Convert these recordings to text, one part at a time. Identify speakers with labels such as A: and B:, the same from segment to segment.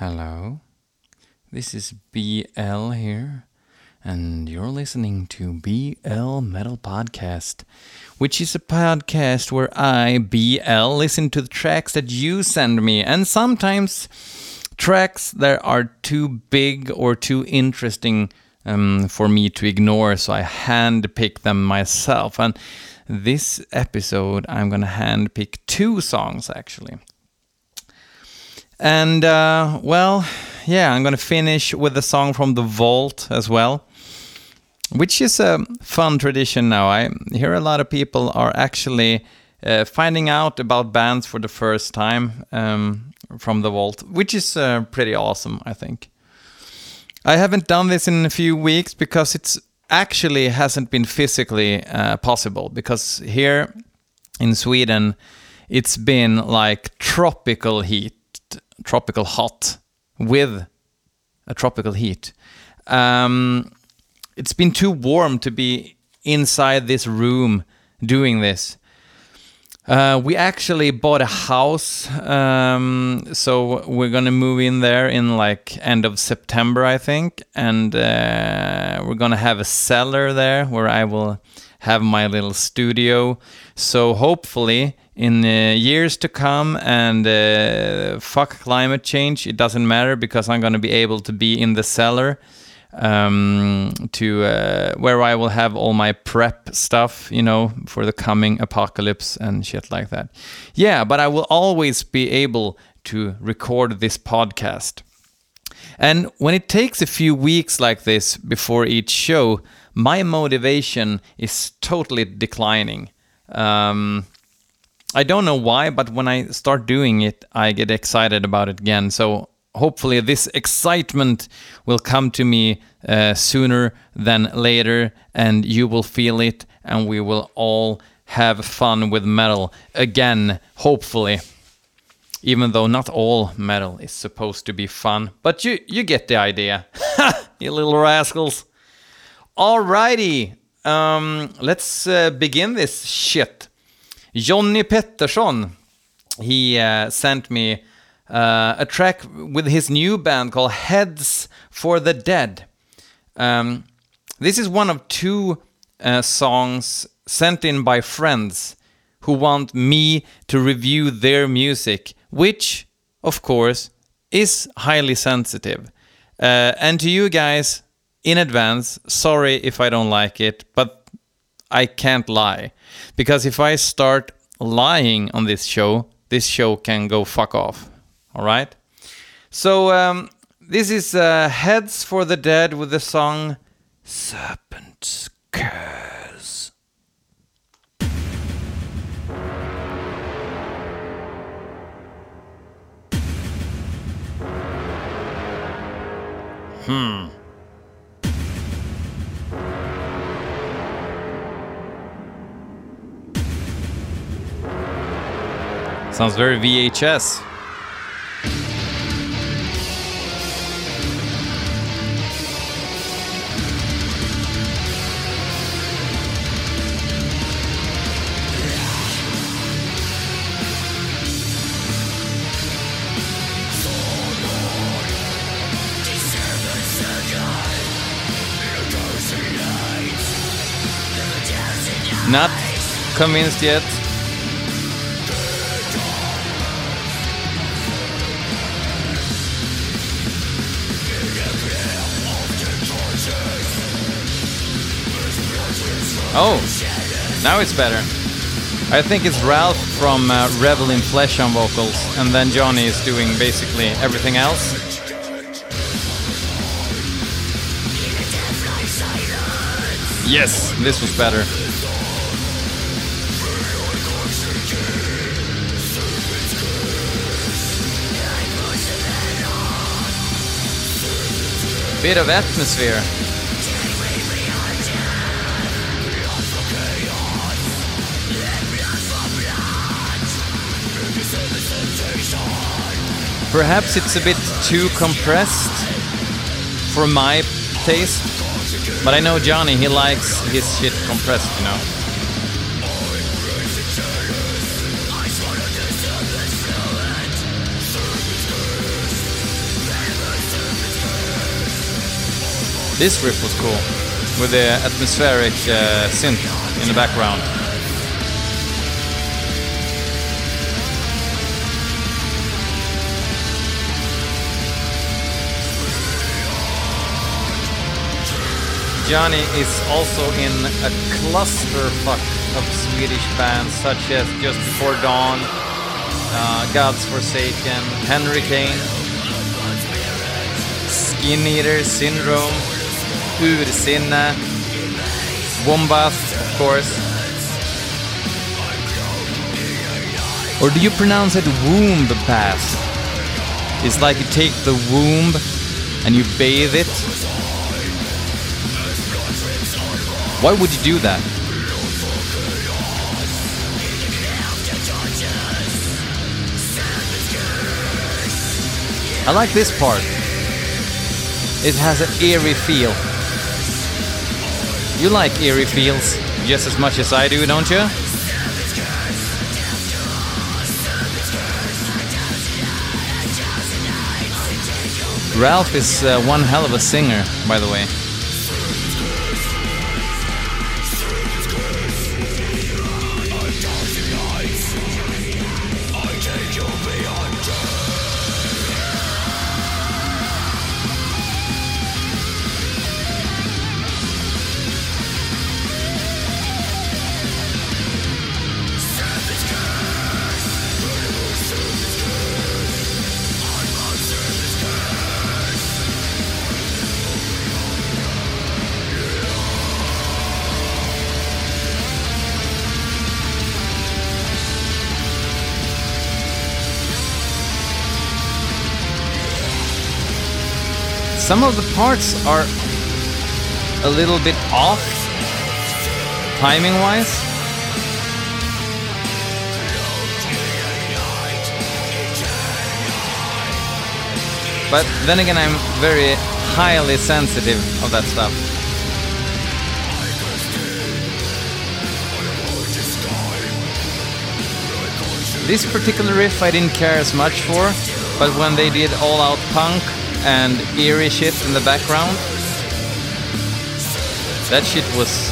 A: Hello, this is BL here, and you're listening to BL Metal Podcast, which is a podcast where I, BL, listen to the tracks that you send me, and sometimes tracks that are too big or too interesting um, for me to ignore, so I handpick them myself. And this episode, I'm gonna handpick two songs actually. And uh, well, yeah, I'm gonna finish with a song from The Vault as well, which is a fun tradition now. I hear a lot of people are actually uh, finding out about bands for the first time um, from The Vault, which is uh, pretty awesome, I think. I haven't done this in a few weeks because it's actually hasn't been physically uh, possible because here in Sweden it's been like tropical heat tropical hot with a tropical heat. Um, it's been too warm to be inside this room doing this. Uh, we actually bought a house, um, so we're gonna move in there in like end of September, I think, and uh, we're gonna have a cellar there where I will have my little studio. So hopefully, in uh, years to come and uh, fuck climate change it doesn't matter because i'm going to be able to be in the cellar um, to uh, where i will have all my prep stuff you know for the coming apocalypse and shit like that yeah but i will always be able to record this podcast and when it takes a few weeks like this before each show my motivation is totally declining um, I don't know why, but when I start doing it, I get excited about it again. So hopefully, this excitement will come to me uh, sooner than later, and you will feel it, and we will all have fun with metal again, hopefully. Even though not all metal is supposed to be fun, but you you get the idea, you little rascals. Alrighty, um, let's uh, begin this shit. Johnny Pettersson, he uh, sent me uh, a track with his new band called Heads for the Dead. Um, this is one of two uh, songs sent in by friends who want me to review their music, which, of course, is highly sensitive. Uh, and to you guys, in advance, sorry if I don't like it, but I can't lie. Because if I start lying on this show, this show can go fuck off. All right? So, um, this is uh, Heads for the Dead with the song Serpent's Curse. Hmm. Sounds very VHS. Not convinced yet. Oh, now it's better. I think it's Ralf from uh, Revel in Flesh on vocals, and then Johnny is doing basically everything else. Yes, this was better. Bit of atmosphere. Perhaps it's a bit too compressed for my taste, but I know Johnny, he likes his shit compressed, you know. This riff was cool, with the atmospheric uh, synth in the background. Johnny is also in a clusterfuck of Swedish bands such as Just Before Dawn, uh, God's Forsaken, Henry Kane, Skin Eater Syndrome, Ursinne, Wombast, of course. Or do you pronounce it womb bath? It's like you take the womb and you bathe it Why would you do that? I like this part. It has an eerie feel. You like eerie feels just as much as I do, don't you? Ralf is uh, one hell of a singer, by the way. Some of the parts are a little bit off, timing wise. But then again, I'm very highly sensitive of that stuff. This particular riff I didn't care as much for, but when they did All Out Punk and eerie shit in the background. That shit was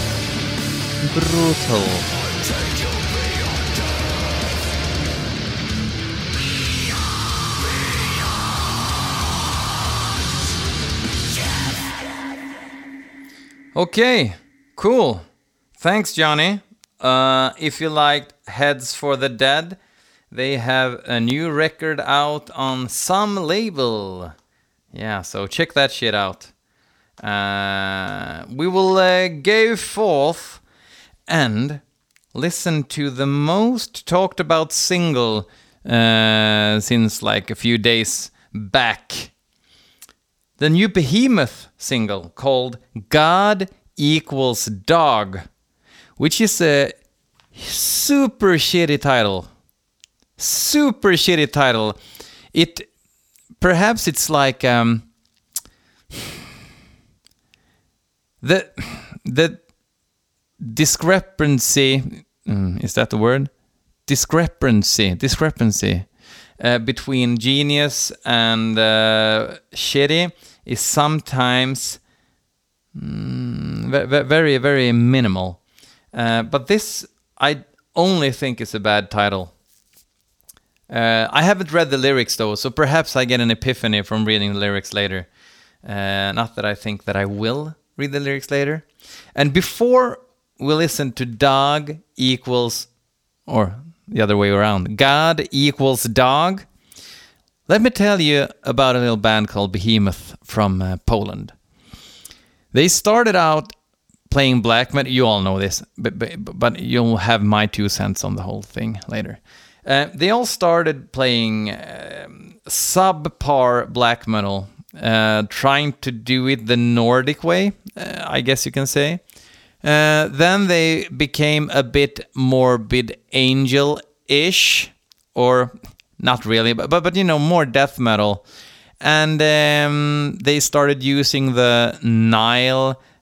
A: brutal. Okay, cool. Thanks, Johnny. Uh, if you liked Heads for the Dead, they have a new record out on some label. Yeah, so check that shit out. Uh, we will uh, go forth and listen to the most talked about single uh, since like a few days back. The new Behemoth single called God Equals Dog, which is a super shitty title. Super shitty title. It perhaps it's like um, the the discrepancy mm, is that the word? Discrepancy discrepancy uh, between genius and uh, shitty is sometimes mm, very very minimal. Uh, but this i only think is a bad title uh, I haven't read the lyrics though, so perhaps I get an epiphany from reading the lyrics later. Uh, not that I think that I will read the lyrics later. And before we listen to dog equals, or the other way around, God equals dog, let me tell you about a little band called Behemoth from uh, Poland. They started out playing black metal. You all know this, but, but, but you'll have my two cents on the whole thing later. Uh, they all started playing uh, subpar black metal, uh, trying to do it the Nordic way, uh, I guess you can say. Uh, then they became a bit more morbid angel-ish, or not really, but but, but you know more death metal, and um, they started using the Nile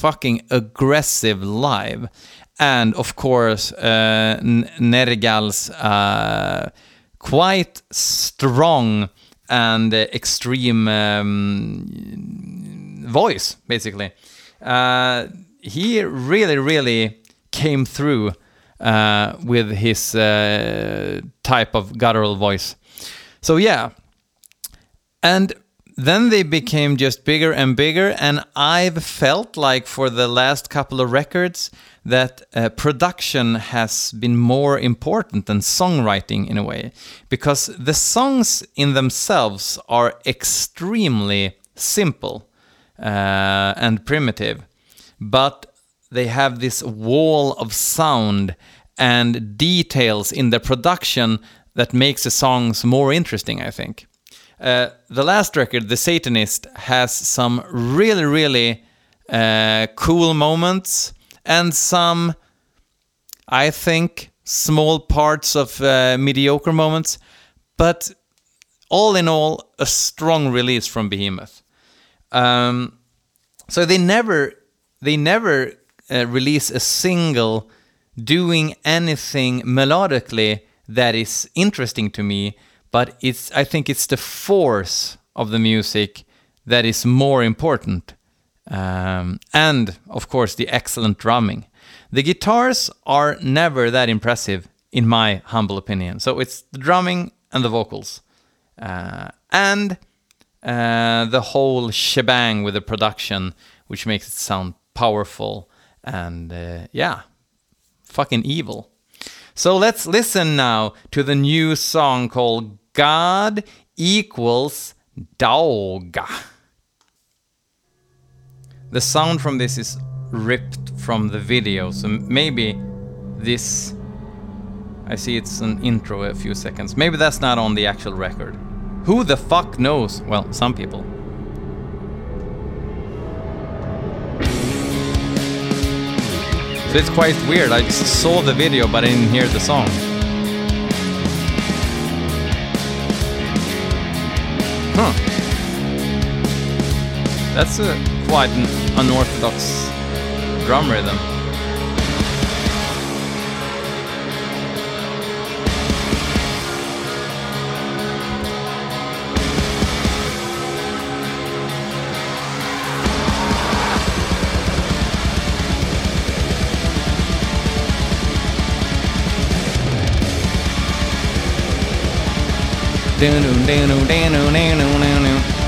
A: fucking aggressive live. And of course, uh, Nergal's uh, quite strong and extreme um, voice, basically. Uh, he really, really came through uh, with his uh, type of guttural voice. So, yeah. And then they became just bigger and bigger, and I've felt like for the last couple of records that uh, production has been more important than songwriting in a way, because the songs in themselves are extremely simple uh, and primitive, but they have this wall of sound and details in the production that makes the songs more interesting, I think. Uh, the last record, The Satanist, has some really, really uh, cool moments and some, I think, small parts of uh, mediocre moments. But all in all, a strong release from Behemoth. Um, so they never, they never uh, release a single doing anything melodically that is interesting to me but it's I think it's the force of the music that is more important, um, and of course the excellent drumming. The guitars are never that impressive, in my humble opinion. So it's the drumming and the vocals, uh, and uh, the whole shebang with the production, which makes it sound powerful and uh, yeah, fucking evil. So let's listen now to the new song called God Equals Dog. The sound from this is ripped from the video, so maybe this. I see it's an intro a few seconds. Maybe that's not on the actual record. Who the fuck knows? Well, some people. So it's quite weird. I saw the video, but I didn't hear the song. Huh. That's a quite an unorthodox drum rhythm.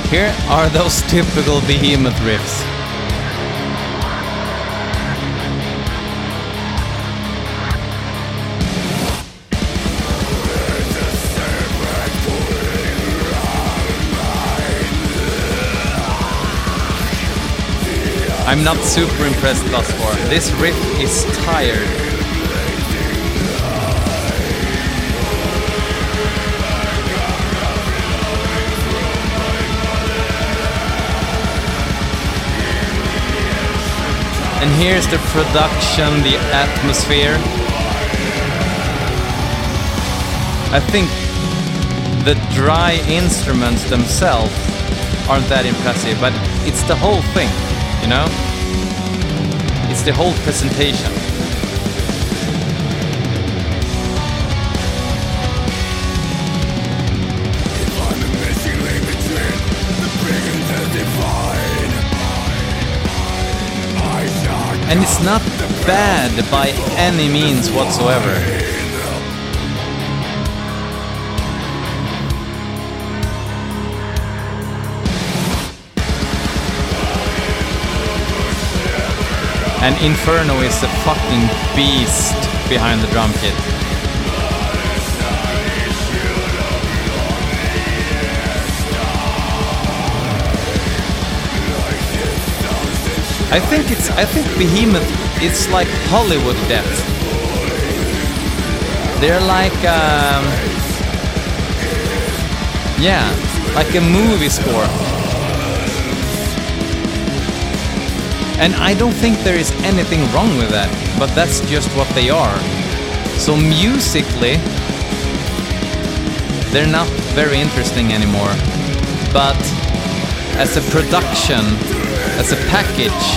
A: Here are those typical behemoth riffs. I'm not super impressed thus far. This riff is tired. And here's the production, the atmosphere. I think the dry instruments themselves aren't that impressive, but it's the whole thing, you know? It's the whole presentation. And it's not bad by any means whatsoever. And Inferno is a fucking beast behind the drum kit. I think it's I think Behemoth it's like Hollywood death. They're like um, yeah, like a movie score. And I don't think there is anything wrong with that, but that's just what they are. So musically, they're not very interesting anymore. But as a production, as a package,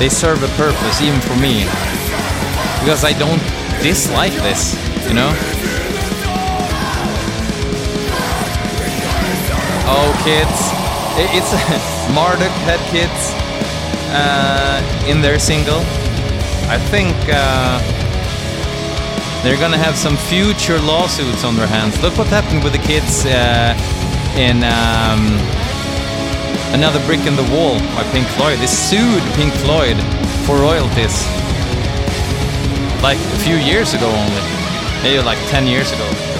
A: they serve a purpose, even for me. Because I don't dislike this, you know? Oh, kids. It's Marduk had kids uh, in their single. I think uh, they're gonna have some future lawsuits on their hands. Look what happened with the kids uh, in um, Another Brick in the Wall by Pink Floyd. They sued Pink Floyd for royalties. Like a few years ago only. Maybe like 10 years ago.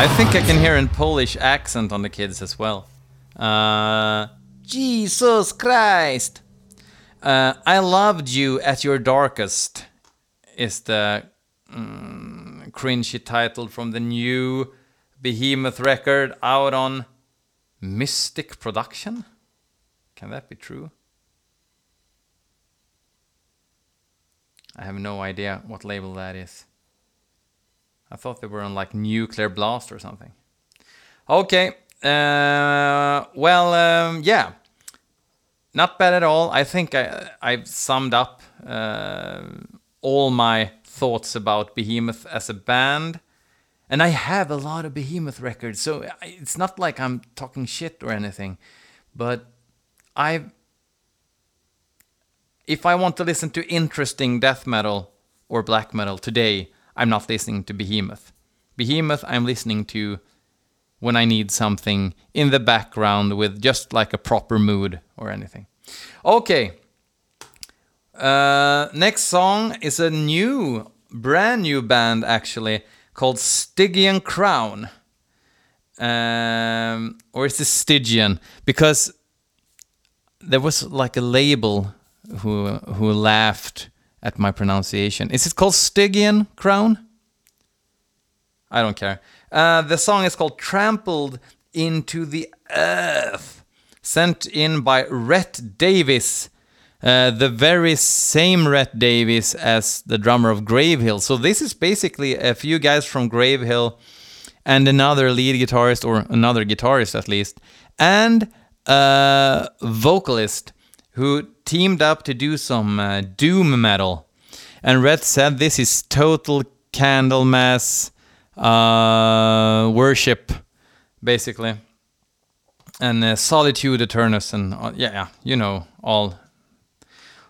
A: I think I can hear a Polish accent on the kids as well. Uh, Jesus Christ! Uh, I loved you at your darkest is the mm, cringy title from the new Behemoth record out on Mystic Production. Can that be true? I have no idea what label that is. I thought they were on like Nuclear Blast or something. Okay. Uh, well, um, yeah. Not bad at all. I think I, I've summed up uh, all my thoughts about Behemoth as a band. And I have a lot of Behemoth records, so it's not like I'm talking shit or anything. But I. If I want to listen to interesting death metal or black metal today, I'm not listening to Behemoth. Behemoth, I'm listening to when I need something in the background with just like a proper mood or anything. Okay. Uh, next song is a new, brand new band actually called Stygian Crown. Um, or is it Stygian? Because there was like a label who who laughed at my pronunciation. Is it called Stygian Crown? I don't care. Uh, the song is called Trampled into the Earth, sent in by Rhett Davis, uh, the very same Rhett Davis as the drummer of Gravehill. So this is basically a few guys from Gravehill and another lead guitarist, or another guitarist at least, and a vocalist who teamed up to do some uh, doom metal. And Rhett said this is total Candlemass uh, worship, basically. And uh, Solitude Aeturnus, and uh, yeah, yeah, you know, all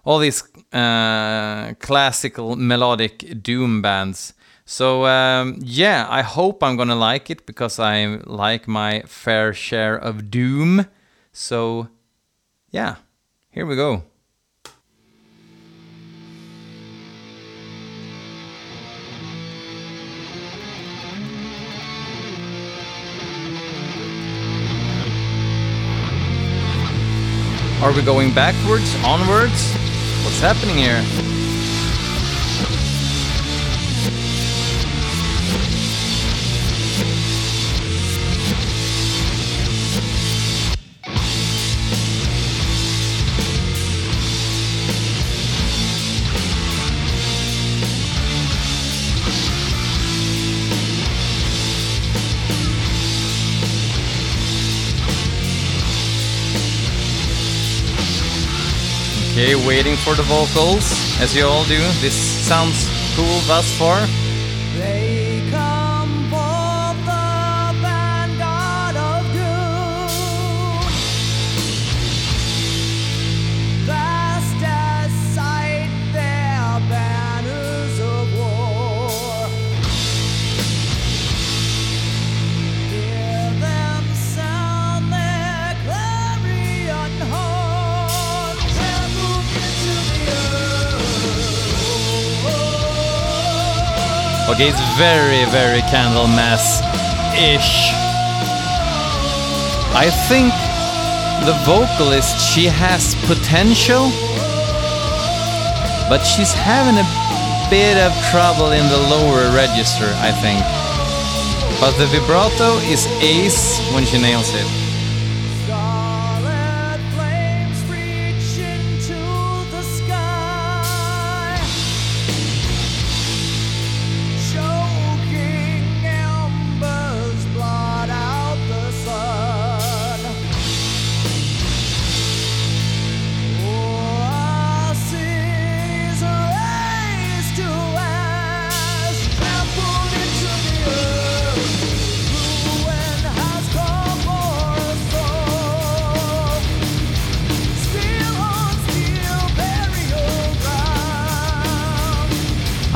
A: all these uh, classical melodic doom bands. So um, yeah, I hope I'm gonna like it because I like my fair share of doom. So yeah, here we go. Are we going backwards, onwards? What's happening here? Waiting for the vocals, as you all do. This sounds cool thus far.
B: It's very, very Candlemass-ish. I think the vocalist, she has potential, but she's having a bit of trouble in the lower register, I think. But the vibrato is ace when she nails it.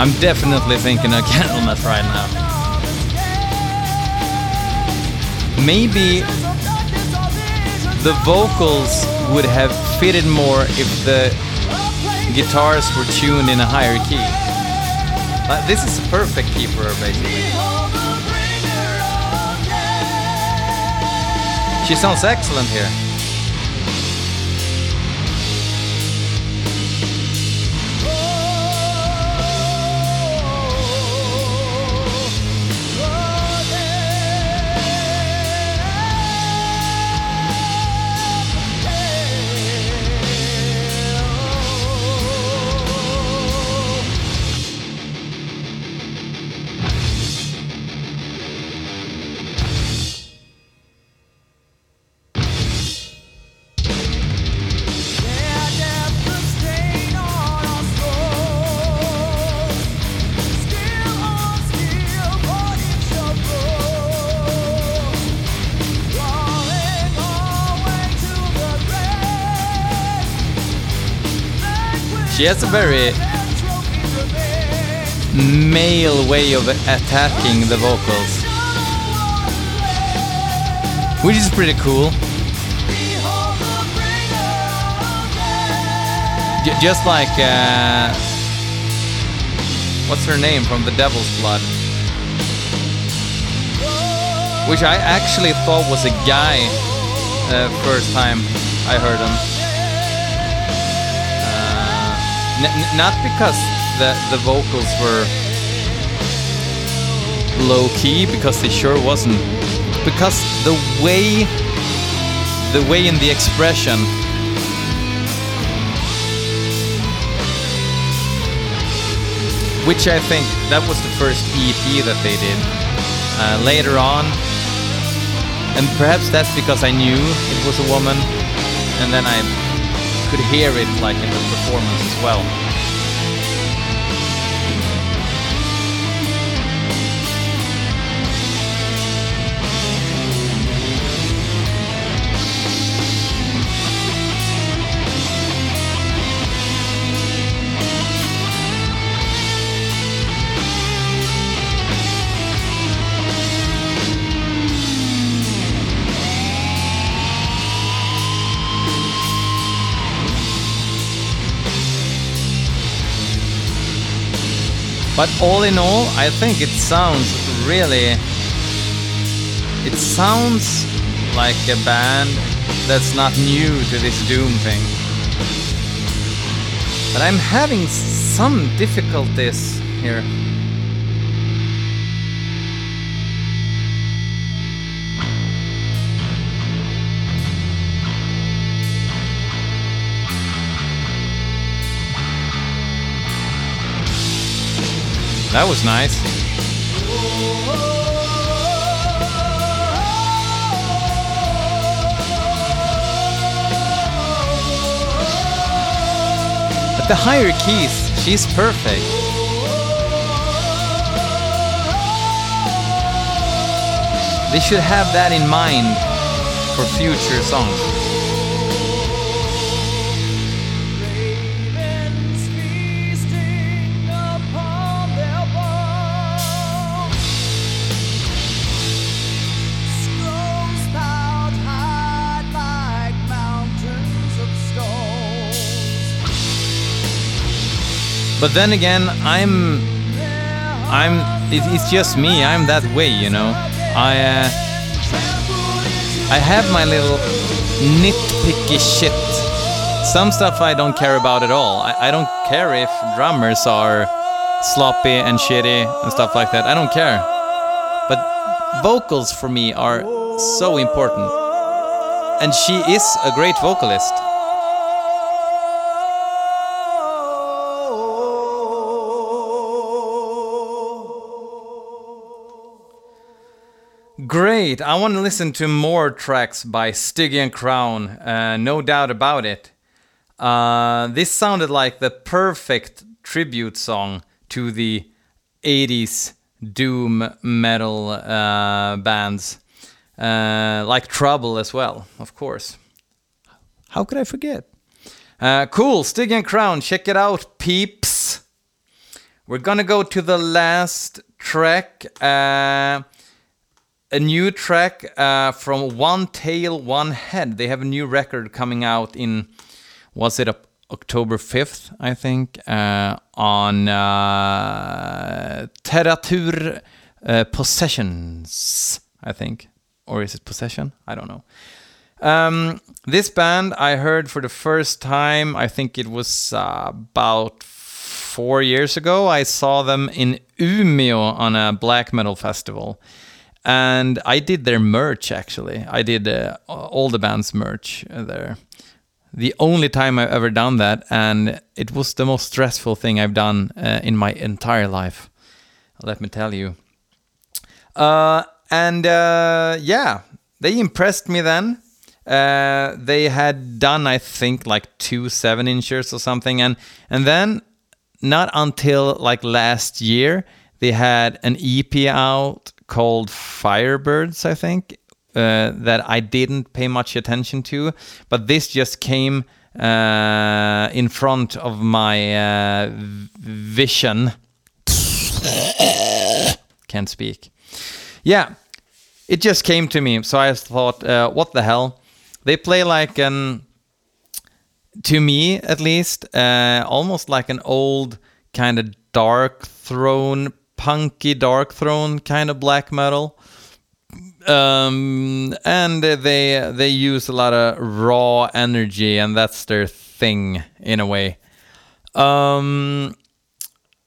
B: I'm definitely thinking of Candlemass right now. Maybe the vocals would have fitted more if the guitars were tuned in a higher key. Uh, this is a perfect key for her, basically. She sounds excellent here. She has a very male way of attacking the vocals, which is pretty cool. J- just like uh, what's her name from The Devil's Blood, which I actually thought was a guy uh, first time I heard him. N- not because the the vocals were low key, because they sure wasn't. Because the way, the way in the expression which I think that was the first EP that they did. Uh, later on, and perhaps that's because I knew it was a woman, and then I could hear it like in the performance as well. But all in all, I think it sounds really. It sounds like a band that's not new to this Doom thing. But I'm having some difficulties here. That was nice. At the higher keys, she's perfect. They should have that in mind for future songs. But then again, I'm I'm
A: it, it's just me. I'm that way, you know. I uh, I have my little nitpicky shit. Some stuff I don't care about at all. I, I don't care if drummers are sloppy and shitty and stuff like that. I don't care. But vocals for me are so important. And she is a great vocalist. Great. I want to listen to more tracks by Stygian Crown. Uh, no doubt about it. Uh, this sounded like the perfect tribute song to the 80s doom metal uh, bands, uh, like Trouble as well, of course. How could I forget? Uh, cool, Stygian Crown, check it out, peeps. We're gonna go to the last track. Uh, a new track uh, from One Tail, One Head. They have a new record coming out in, was it October 5th, I think, uh, on uh, Terratur uh, Possessions, I think. Or is it Possession? I don't know. Um, this band I heard for the first time, I think it was uh, about four years ago. I saw them in Umeå on a black metal festival and I did their merch actually. I did uh, all the band's merch there. The only time I've ever done that, and it was the most stressful thing I've done uh, in my entire life. Let me tell you. Uh, and uh, yeah, they impressed me then. Uh, they had done, I think, like two seven inches or something, and and then not until like last year they had an EP out called Firebirds, I think, uh, that I didn't pay much attention to, but this just came uh, in front of my uh, vision. Can't speak. Yeah, it just came to me, so I thought, uh, what the hell? They play like an, to me at least, uh, almost like an old kind of Darkthrone punky Darkthrone kind of black metal. Um, and they they use a lot of raw energy and that's their thing in a way. Um,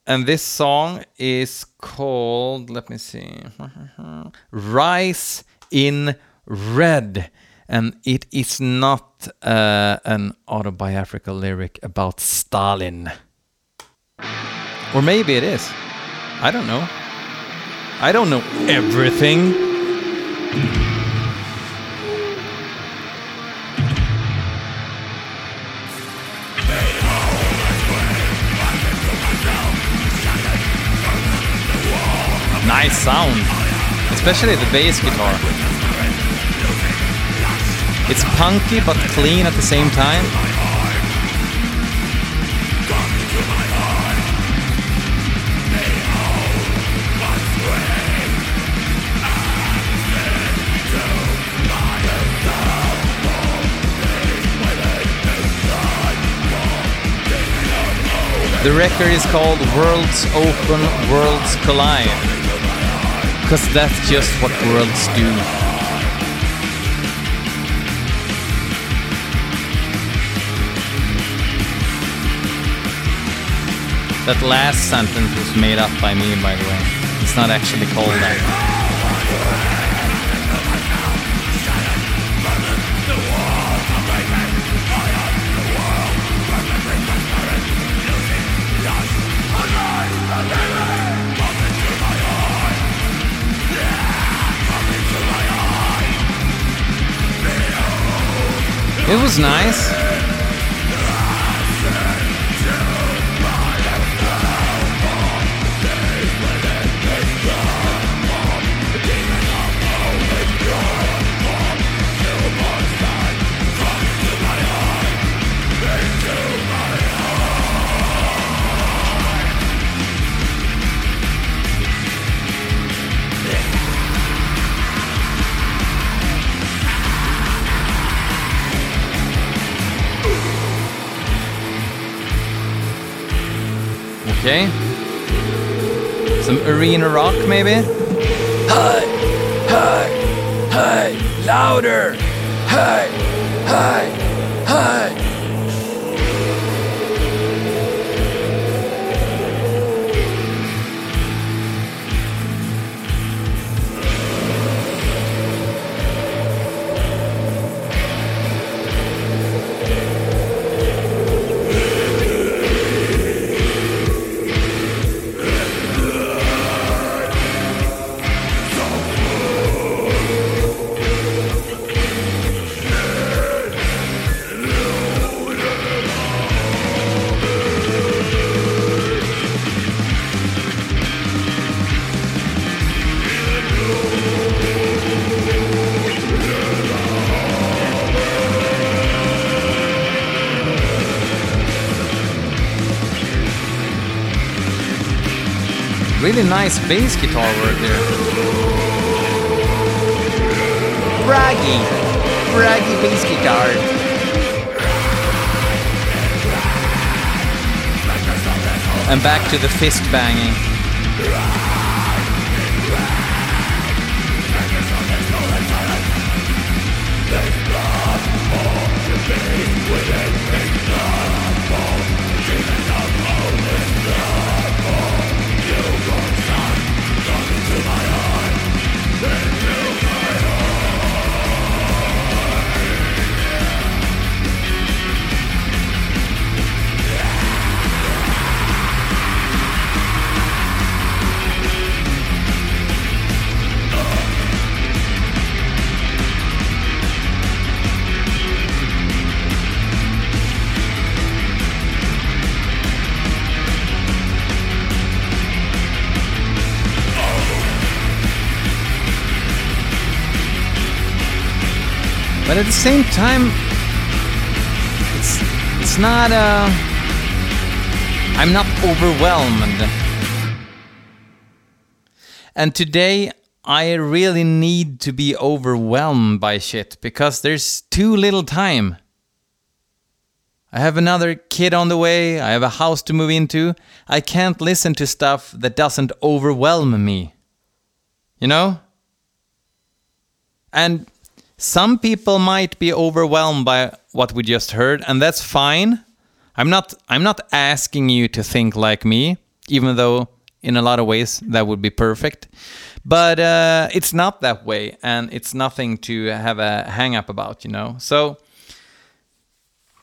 A: and this song is called let me see rise in red. And it is not uh, an autobiographical lyric about stalin. Or maybe it is I don't know. I don't know everything. Nice sound, especially the bass guitar. It's punky but clean at the same time. The record is called Worlds Open, Worlds Collide. Because that's just what worlds do. That last sentence was made up by me, by the way. It's not actually called that. It was nice. Okay. Some arena rock, maybe?
C: Hey, hey, hey, louder. Hey, hey, hey.
A: Really nice bass guitar work there. Braggy. Braggy bass guitar. And back to the fist banging. But at the same time, it's it's not uh I'm not overwhelmed. And today I really need to be overwhelmed by shit because there's too little time. I have another kid on the way, I have a house to move into. I can't listen to stuff that doesn't overwhelm me. You know? And some people might be overwhelmed by what we just heard, and that's fine. I'm not I'm not asking you to think like me, even though in a lot of ways that would be perfect. But uh, it's not that way, and it's nothing to have a hang up about, you know. So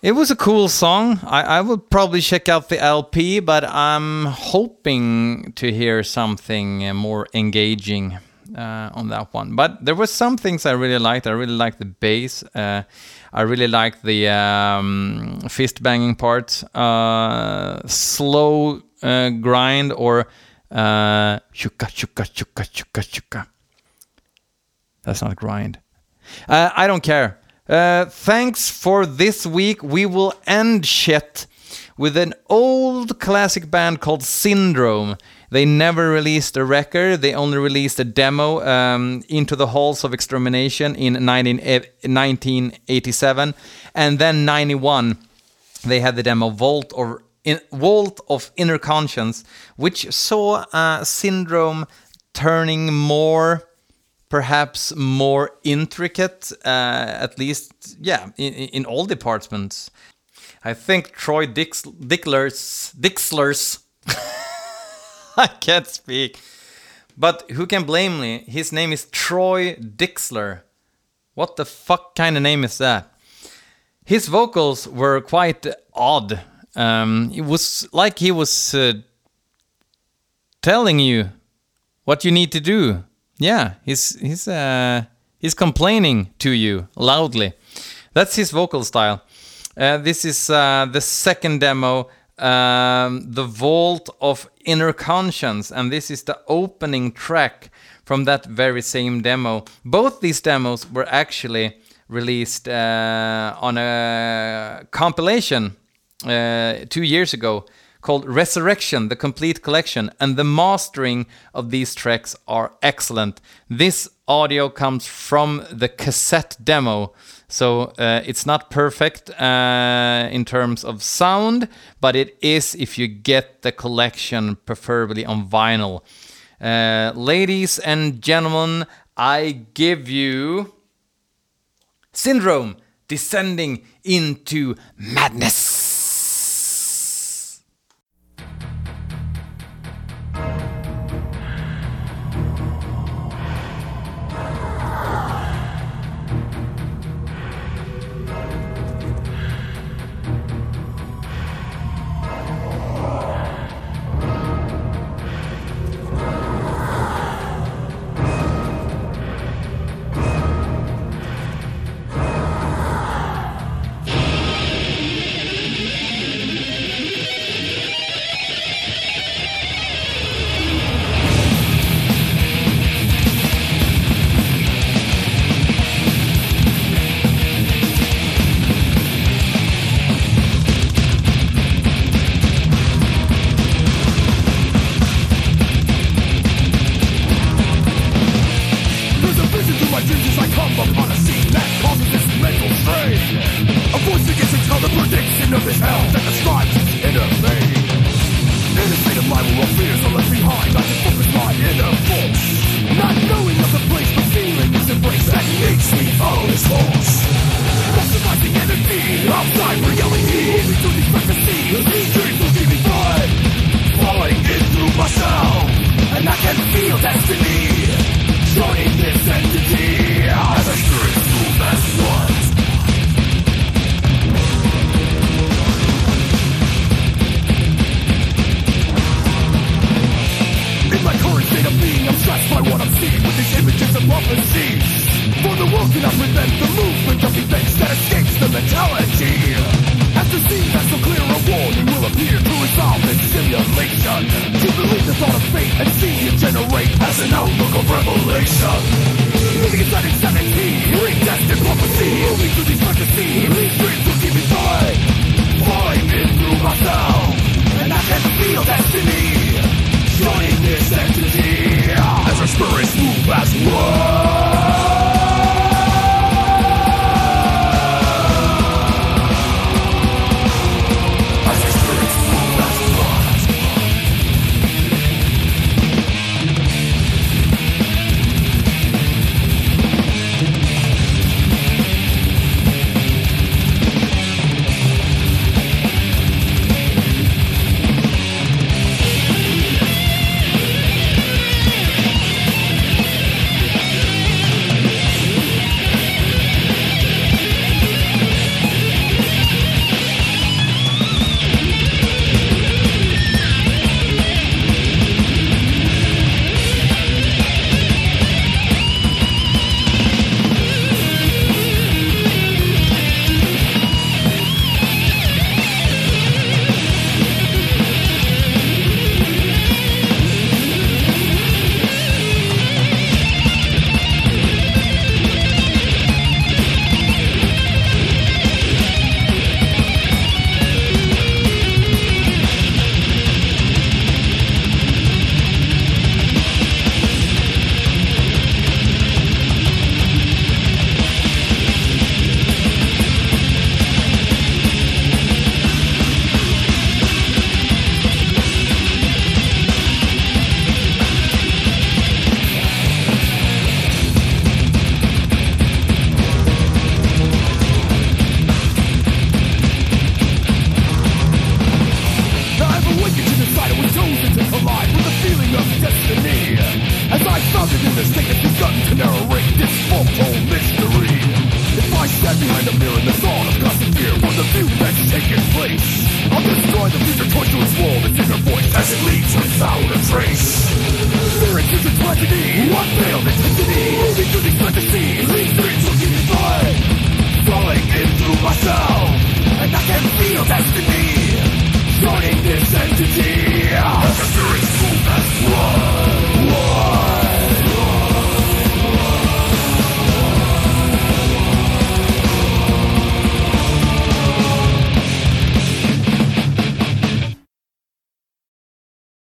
A: it was a cool song. I, I will probably check out the LP, but I'm hoping to hear something uh, more engaging uh, on that one. But there were some things I really liked. I really liked the bass. Uh, I really liked the um, fist banging part. Uh, slow uh, grind or uh, shuka shuka shuka shuka. That's not grind. Uh, I don't care. Uh, thanks for this week. We will end shit with an old classic band called Syndrome. They never released a record. They only released a demo, um, Into the Halls of Extermination, in 19, eh, 1987. And then 91, they had the demo Vault or in, Vault of Inner Conscience, which saw uh, Syndrome turning more perhaps more intricate, uh, at least, yeah, in, in all departments. I think Troy Dicklers, Dixlers, I can't speak. But who can blame me? His name is Troy Dixler. What the fuck kind of name is that? His vocals were quite odd. Um, it was like he was uh, telling you what you need to do. Yeah, he's he's uh, he's complaining to you loudly. That's his vocal style. Uh, this is uh, the second demo, um, the Vault of Inner Conscience, and this is the opening track from that very same demo. Both these demos were actually released uh, on a compilation uh, two years ago called Resurrection, the complete collection, and the mastering of these tracks are excellent. This audio comes from the cassette demo, so uh, it's not perfect uh, in terms of sound, but it is if you get the collection, preferably on vinyl.
D: Uh, ladies and gentlemen, I give you Syndrome descending into madness.